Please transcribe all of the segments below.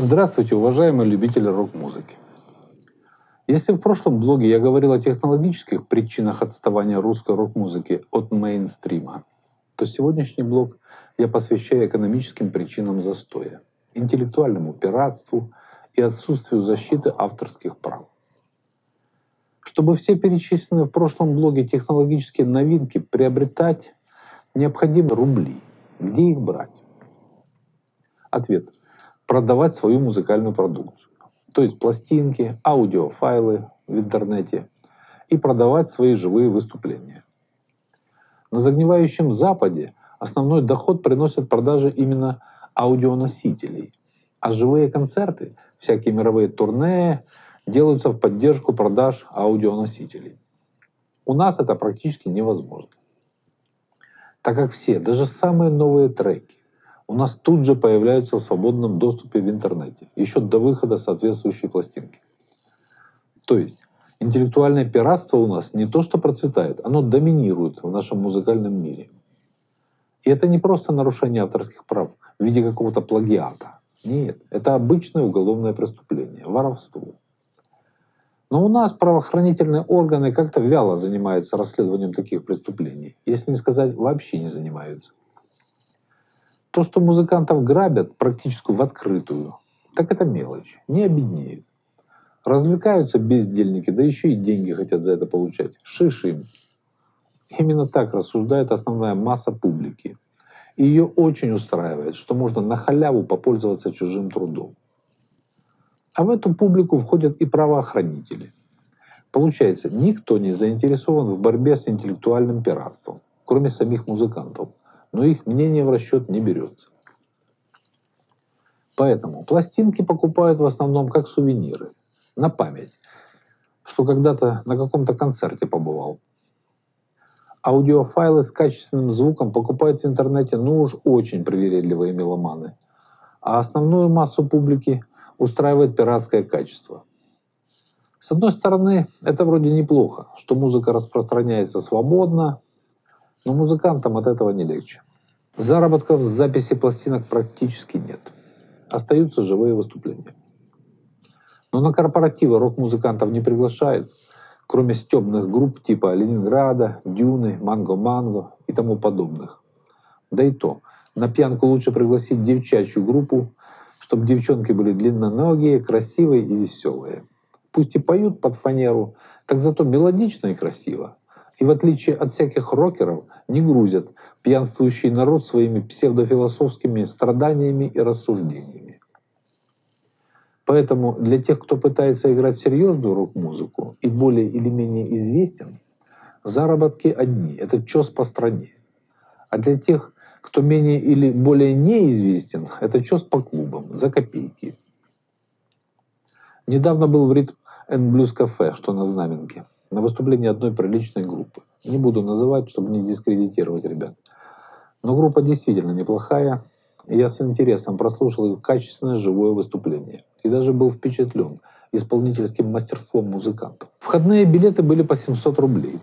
Здравствуйте, уважаемые любители рок-музыки. Если в прошлом блоге я говорил о технологических причинах отставания русской рок-музыки от мейнстрима, то сегодняшний блог я посвящаю экономическим причинам застоя, интеллектуальному пиратству и отсутствию защиты авторских прав. Чтобы все перечисленные в прошлом блоге технологические новинки приобретать, необходимы рубли. Где их брать? Ответ продавать свою музыкальную продукцию. То есть пластинки, аудиофайлы в интернете и продавать свои живые выступления. На загнивающем Западе основной доход приносят продажи именно аудионосителей, а живые концерты, всякие мировые турне делаются в поддержку продаж аудионосителей. У нас это практически невозможно. Так как все, даже самые новые треки, у нас тут же появляются в свободном доступе в интернете, еще до выхода соответствующей пластинки. То есть интеллектуальное пиратство у нас не то что процветает, оно доминирует в нашем музыкальном мире. И это не просто нарушение авторских прав в виде какого-то плагиата. Нет, это обычное уголовное преступление, воровство. Но у нас правоохранительные органы как-то вяло занимаются расследованием таких преступлений, если не сказать вообще не занимаются. То, что музыкантов грабят практически в открытую, так это мелочь, не обеднеют. Развлекаются бездельники, да еще и деньги хотят за это получать. Шиш им. Именно так рассуждает основная масса публики. И ее очень устраивает, что можно на халяву попользоваться чужим трудом. А в эту публику входят и правоохранители. Получается, никто не заинтересован в борьбе с интеллектуальным пиратством, кроме самих музыкантов – но их мнение в расчет не берется. Поэтому пластинки покупают в основном как сувениры, на память, что когда-то на каком-то концерте побывал. Аудиофайлы с качественным звуком покупают в интернете ну уж очень привередливые меломаны, а основную массу публики устраивает пиратское качество. С одной стороны, это вроде неплохо, что музыка распространяется свободно, но музыкантам от этого не легче. Заработков с записи пластинок практически нет. Остаются живые выступления. Но на корпоративы рок-музыкантов не приглашают, кроме стебных групп типа Ленинграда, Дюны, Манго-Манго и тому подобных. Да и то, на пьянку лучше пригласить девчачью группу, чтобы девчонки были длинноногие, красивые и веселые. Пусть и поют под фанеру, так зато мелодично и красиво. И в отличие от всяких рокеров, не грузят пьянствующий народ своими псевдофилософскими страданиями и рассуждениями. Поэтому для тех, кто пытается играть серьезную рок-музыку и более или менее известен, заработки одни – это чес по стране. А для тех, кто менее или более неизвестен, это чес по клубам, за копейки. Недавно был в ритм Blues кафе, что на Знаменке – на выступлении одной приличной группы. Не буду называть, чтобы не дискредитировать ребят. Но группа действительно неплохая, я с интересом прослушал их качественное живое выступление. И даже был впечатлен исполнительским мастерством музыкантов. Входные билеты были по 700 рублей.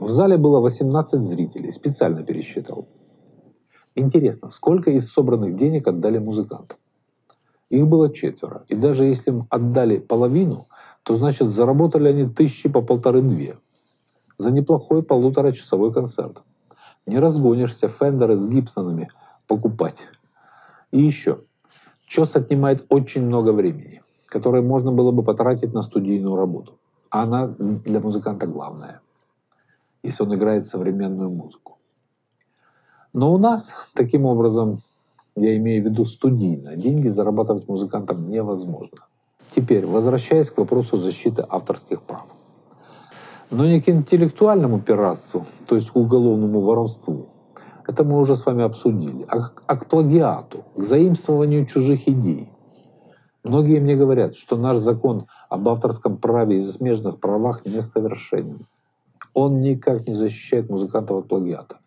В зале было 18 зрителей, специально пересчитал. Интересно, сколько из собранных денег отдали музыкантам? Их было четверо, и даже если им отдали половину – то значит заработали они тысячи по полторы-две за неплохой полуторачасовой концерт. Не разгонишься Фендеры с Гибсонами покупать. И еще. Чес отнимает очень много времени, которое можно было бы потратить на студийную работу. А она для музыканта главная, если он играет современную музыку. Но у нас, таким образом, я имею в виду студийно, деньги зарабатывать музыкантам невозможно. Теперь, возвращаясь к вопросу защиты авторских прав. Но не к интеллектуальному пиратству, то есть к уголовному воровству, это мы уже с вами обсудили, а к, а к плагиату, к заимствованию чужих идей. Многие мне говорят, что наш закон об авторском праве и смежных правах несовершенен. Он никак не защищает музыкантов от плагиата.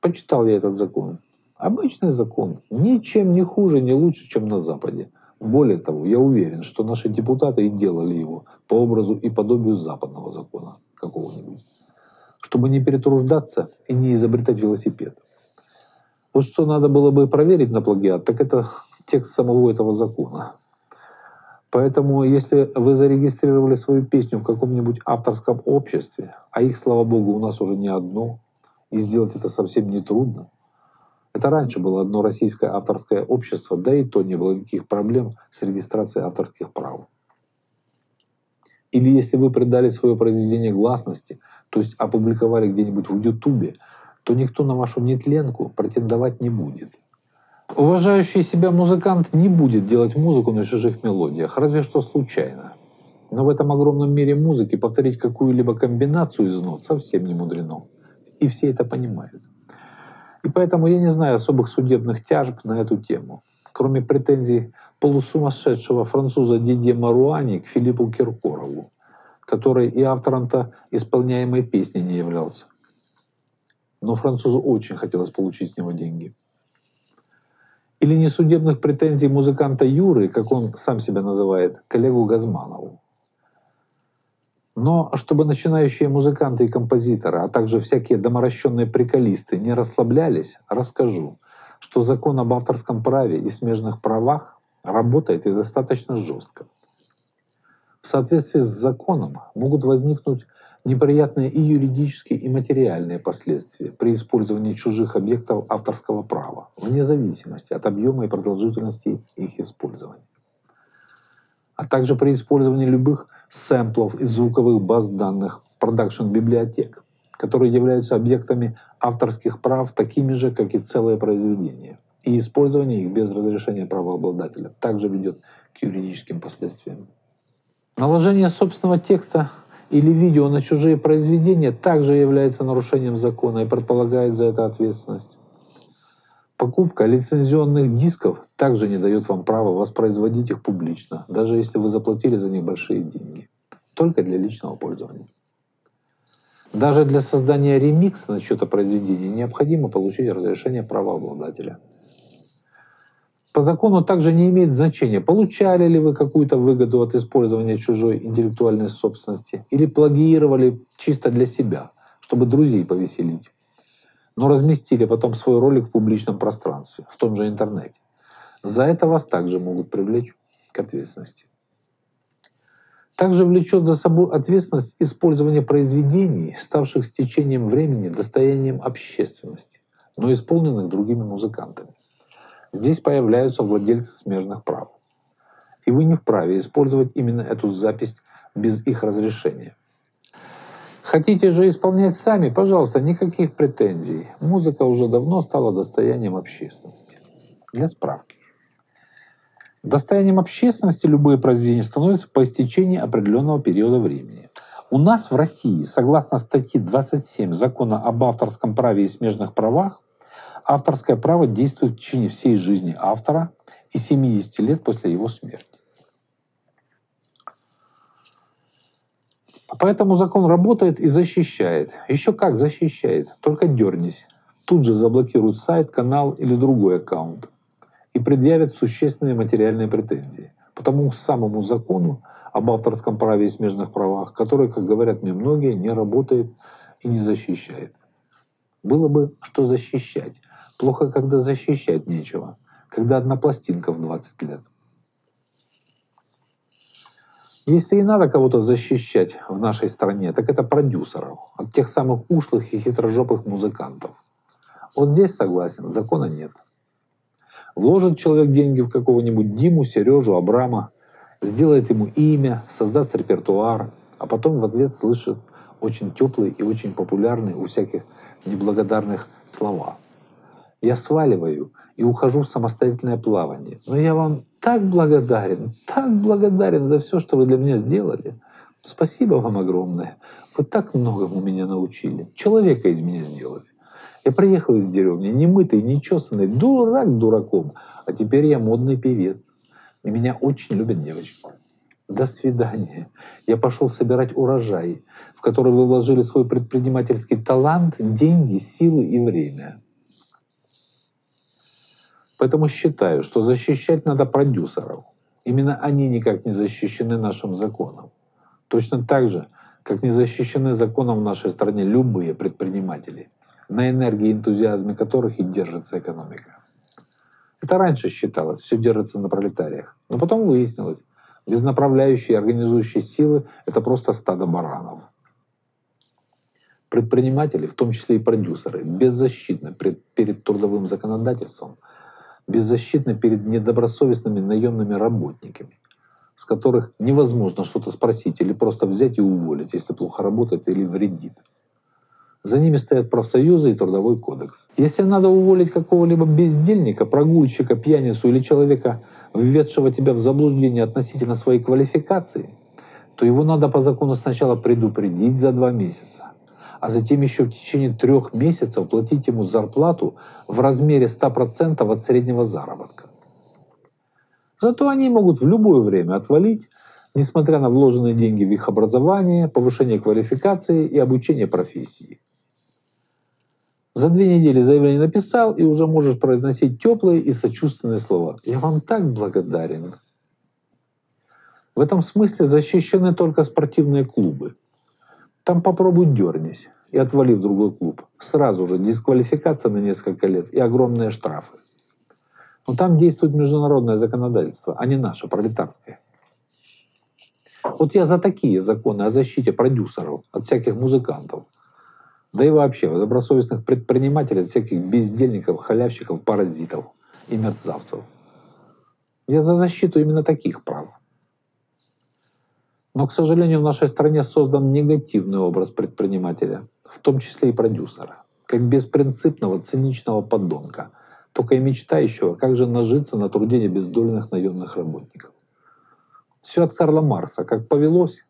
Почитал я этот закон. Обычный закон. Ничем не хуже, не лучше, чем на Западе. Более того, я уверен, что наши депутаты и делали его по образу и подобию западного закона какого-нибудь, чтобы не перетруждаться и не изобретать велосипед. Вот что надо было бы проверить на плагиат, так это текст самого этого закона. Поэтому, если вы зарегистрировали свою песню в каком-нибудь авторском обществе, а их, слава богу, у нас уже не одно, и сделать это совсем не трудно. Это раньше было одно российское авторское общество, да и то не было никаких проблем с регистрацией авторских прав. Или если вы придали свое произведение гласности, то есть опубликовали где-нибудь в Ютубе, то никто на вашу нетленку претендовать не будет. Уважающий себя музыкант не будет делать музыку на чужих мелодиях, разве что случайно. Но в этом огромном мире музыки повторить какую-либо комбинацию из нот совсем не мудрено. И все это понимают. И поэтому я не знаю особых судебных тяжб на эту тему. Кроме претензий полусумасшедшего француза Дидье Маруани к Филиппу Киркорову, который и автором-то исполняемой песни не являлся. Но французу очень хотелось получить с него деньги. Или несудебных претензий музыканта Юры, как он сам себя называет, коллегу Газманову. Но чтобы начинающие музыканты и композиторы, а также всякие доморощенные приколисты не расслаблялись, расскажу, что закон об авторском праве и смежных правах работает и достаточно жестко. В соответствии с законом могут возникнуть неприятные и юридические, и материальные последствия при использовании чужих объектов авторского права, вне зависимости от объема и продолжительности их использования. А также при использовании любых сэмплов из звуковых баз данных продакшн-библиотек, которые являются объектами авторских прав такими же, как и целые произведения. И использование их без разрешения правообладателя также ведет к юридическим последствиям. Наложение собственного текста или видео на чужие произведения также является нарушением закона и предполагает за это ответственность. Покупка лицензионных дисков также не дает вам права воспроизводить их публично, даже если вы заплатили за них большие деньги, только для личного пользования. Даже для создания ремикса на чье-то произведение необходимо получить разрешение правообладателя. По закону также не имеет значения, получали ли вы какую-то выгоду от использования чужой интеллектуальной собственности или плагиировали чисто для себя, чтобы друзей повеселить но разместили потом свой ролик в публичном пространстве, в том же интернете. За это вас также могут привлечь к ответственности. Также влечет за собой ответственность использование произведений, ставших с течением времени достоянием общественности, но исполненных другими музыкантами. Здесь появляются владельцы смежных прав. И вы не вправе использовать именно эту запись без их разрешения. Хотите же исполнять сами, пожалуйста, никаких претензий. Музыка уже давно стала достоянием общественности. Для справки. Достоянием общественности любые произведения становятся по истечении определенного периода времени. У нас в России, согласно статье 27 Закона об авторском праве и смежных правах, авторское право действует в течение всей жизни автора и 70 лет после его смерти. Поэтому закон работает и защищает. Еще как защищает, только дернись. Тут же заблокируют сайт, канал или другой аккаунт и предъявят существенные материальные претензии по тому самому закону об авторском праве и смежных правах, который, как говорят мне многие, не работает и не защищает. Было бы что защищать. Плохо, когда защищать нечего, когда одна пластинка в 20 лет. Если и надо кого-то защищать в нашей стране, так это продюсеров, от тех самых ушлых и хитрожопых музыкантов. Вот здесь согласен, закона нет. Вложит человек деньги в какого-нибудь Диму, Сережу, Абрама, сделает ему имя, создаст репертуар, а потом в ответ слышит очень теплые и очень популярные у всяких неблагодарных слова. Я сваливаю и ухожу в самостоятельное плавание. Но я вам так благодарен, так благодарен за все, что вы для меня сделали. Спасибо вам огромное. Вы так многому меня научили. Человека из меня сделали. Я приехал из деревни, не мытый, не чесанный, дурак дураком. А теперь я модный певец. И меня очень любят девочки. До свидания. Я пошел собирать урожай, в который вы вложили свой предпринимательский талант, деньги, силы и время. Поэтому считаю, что защищать надо продюсеров. Именно они никак не защищены нашим законом. Точно так же, как не защищены законом в нашей стране любые предприниматели, на энергии и энтузиазме которых и держится экономика. Это раньше считалось, все держится на пролетариях. Но потом выяснилось, без направляющей и организующей силы это просто стадо баранов. Предприниматели, в том числе и продюсеры, беззащитны перед трудовым законодательством, беззащитны перед недобросовестными наемными работниками, с которых невозможно что-то спросить или просто взять и уволить, если плохо работает или вредит. За ними стоят профсоюзы и трудовой кодекс. Если надо уволить какого-либо бездельника, прогульщика, пьяницу или человека, введшего тебя в заблуждение относительно своей квалификации, то его надо по закону сначала предупредить за два месяца а затем еще в течение трех месяцев платить ему зарплату в размере 100% от среднего заработка. Зато они могут в любое время отвалить, несмотря на вложенные деньги в их образование, повышение квалификации и обучение профессии. За две недели заявление написал, и уже можешь произносить теплые и сочувственные слова. «Я вам так благодарен». В этом смысле защищены только спортивные клубы – там попробуй дернись и отвали в другой клуб. Сразу же дисквалификация на несколько лет и огромные штрафы. Но там действует международное законодательство, а не наше, пролетарское. Вот я за такие законы о защите продюсеров от всяких музыкантов. Да и вообще, добросовестных предпринимателей, всяких бездельников, халявщиков, паразитов и мерзавцев. Я за защиту именно таких прав. Но, к сожалению, в нашей стране создан негативный образ предпринимателя, в том числе и продюсера, как беспринципного, циничного подонка, только и мечтающего, как же нажиться на труде бездольных наемных работников. Все от Карла Марса, как повелось.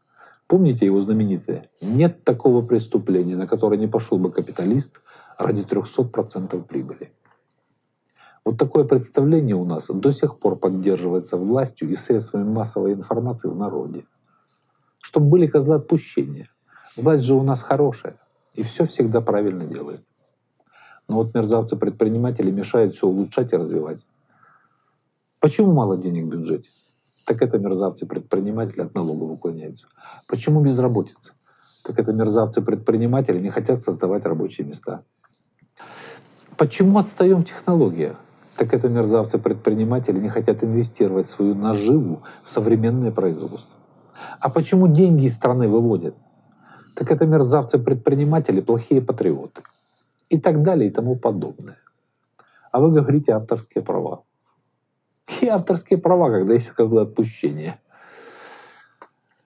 Помните его знаменитое «Нет такого преступления, на которое не пошел бы капиталист ради 300% прибыли». Вот такое представление у нас до сих пор поддерживается властью и средствами массовой информации в народе чтобы были козлы отпущения. Власть же у нас хорошая, и все всегда правильно делает. Но вот мерзавцы-предприниматели мешают все улучшать и развивать. Почему мало денег в бюджете? Так это мерзавцы-предприниматели от налогов уклоняются. Почему безработица? Так это мерзавцы-предприниматели не хотят создавать рабочие места. Почему отстаем в технологиях? Так это мерзавцы-предприниматели не хотят инвестировать свою наживу в современное производство. А почему деньги из страны выводят? Так это мерзавцы-предприниматели, плохие патриоты. И так далее и тому подобное. А вы говорите авторские права. И авторские права, когда есть козлы отпущения.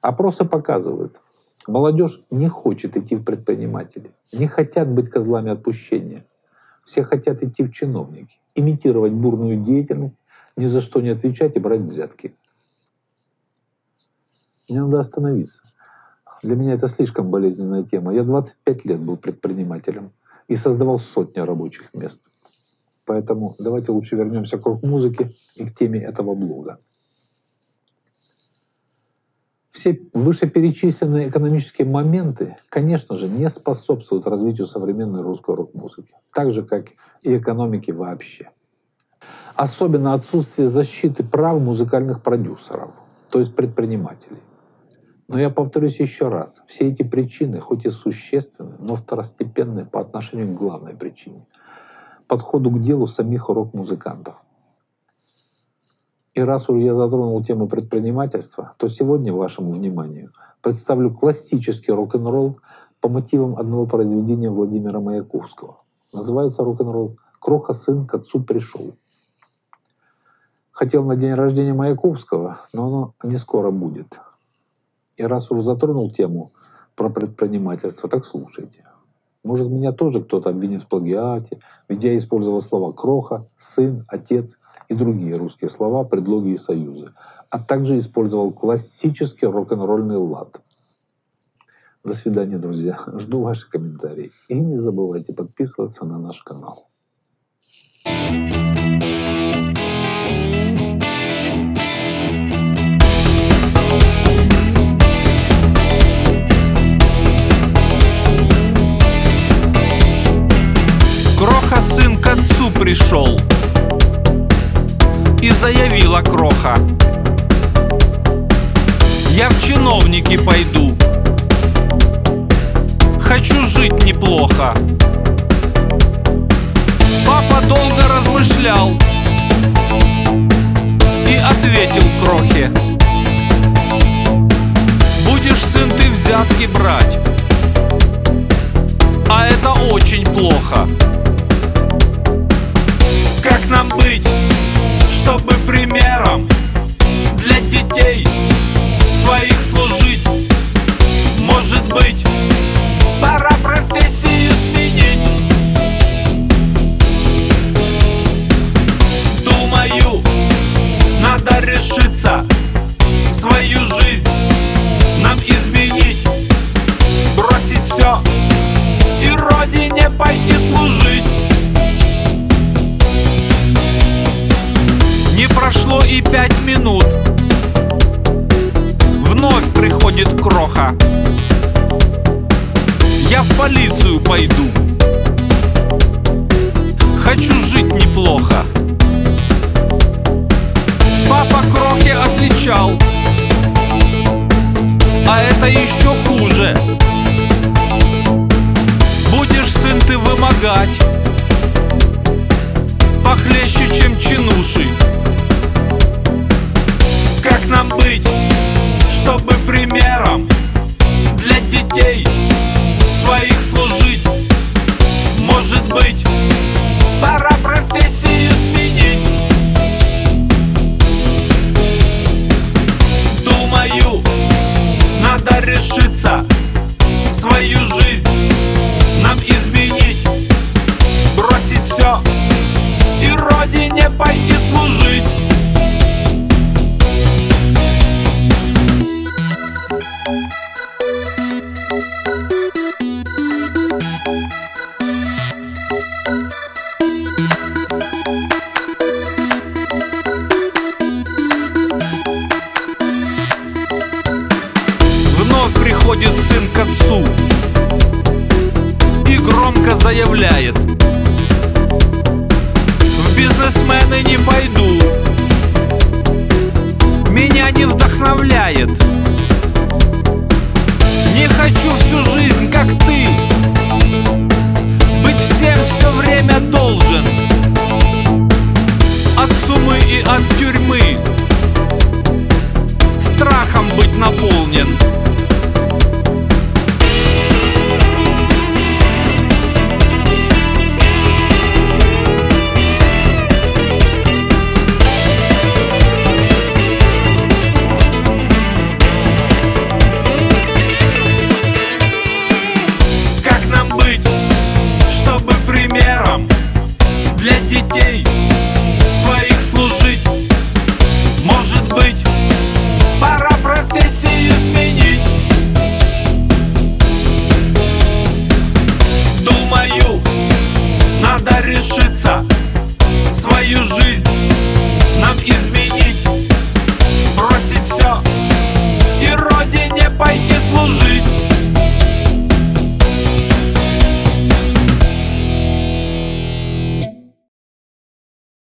Опросы показывают, молодежь не хочет идти в предприниматели, не хотят быть козлами отпущения. Все хотят идти в чиновники, имитировать бурную деятельность, ни за что не отвечать и брать взятки. Мне надо остановиться. Для меня это слишком болезненная тема. Я 25 лет был предпринимателем и создавал сотни рабочих мест. Поэтому давайте лучше вернемся к рок-музыке и к теме этого блога. Все вышеперечисленные экономические моменты, конечно же, не способствуют развитию современной русской рок-музыки, так же, как и экономики вообще. Особенно отсутствие защиты прав музыкальных продюсеров, то есть предпринимателей. Но я повторюсь еще раз, все эти причины, хоть и существенны, но второстепенны по отношению к главной причине — подходу к делу самих рок-музыкантов. И раз уж я затронул тему предпринимательства, то сегодня вашему вниманию представлю классический рок-н-ролл по мотивам одного произведения Владимира Маяковского. Называется рок-н-ролл «Кроха сын к отцу пришел». Хотел на день рождения Маяковского, но оно не скоро будет. И раз уж затронул тему про предпринимательство, так слушайте. Может, меня тоже кто-то обвинит в плагиате, ведь я использовал слова «кроха», «сын», «отец» и другие русские слова, предлоги и союзы, а также использовал классический рок-н-ролльный лад. До свидания, друзья. Жду ваши комментарии. И не забывайте подписываться на наш канал. thank you пришел И заявила Кроха. Я в чиновники пойду. Хочу жить неплохо Папа долго размышлял ответил крохе. Будешь, сын, ты взятки брать. А это очень плохо нам быть, чтобы примером Для детей своих служить. Может быть, в полицию пойду. Хочу жить неплохо. Папа Крохи отвечал. А это еще хуже. Будешь, сын, ты вымогать. Похлеще, чем чинуши. Как нам быть, чтобы примером Для детей своих служить. Может быть, пора профессию сменить. Думаю, надо решиться Свою жизнь нам изменить. Бросить все и родине пойти служить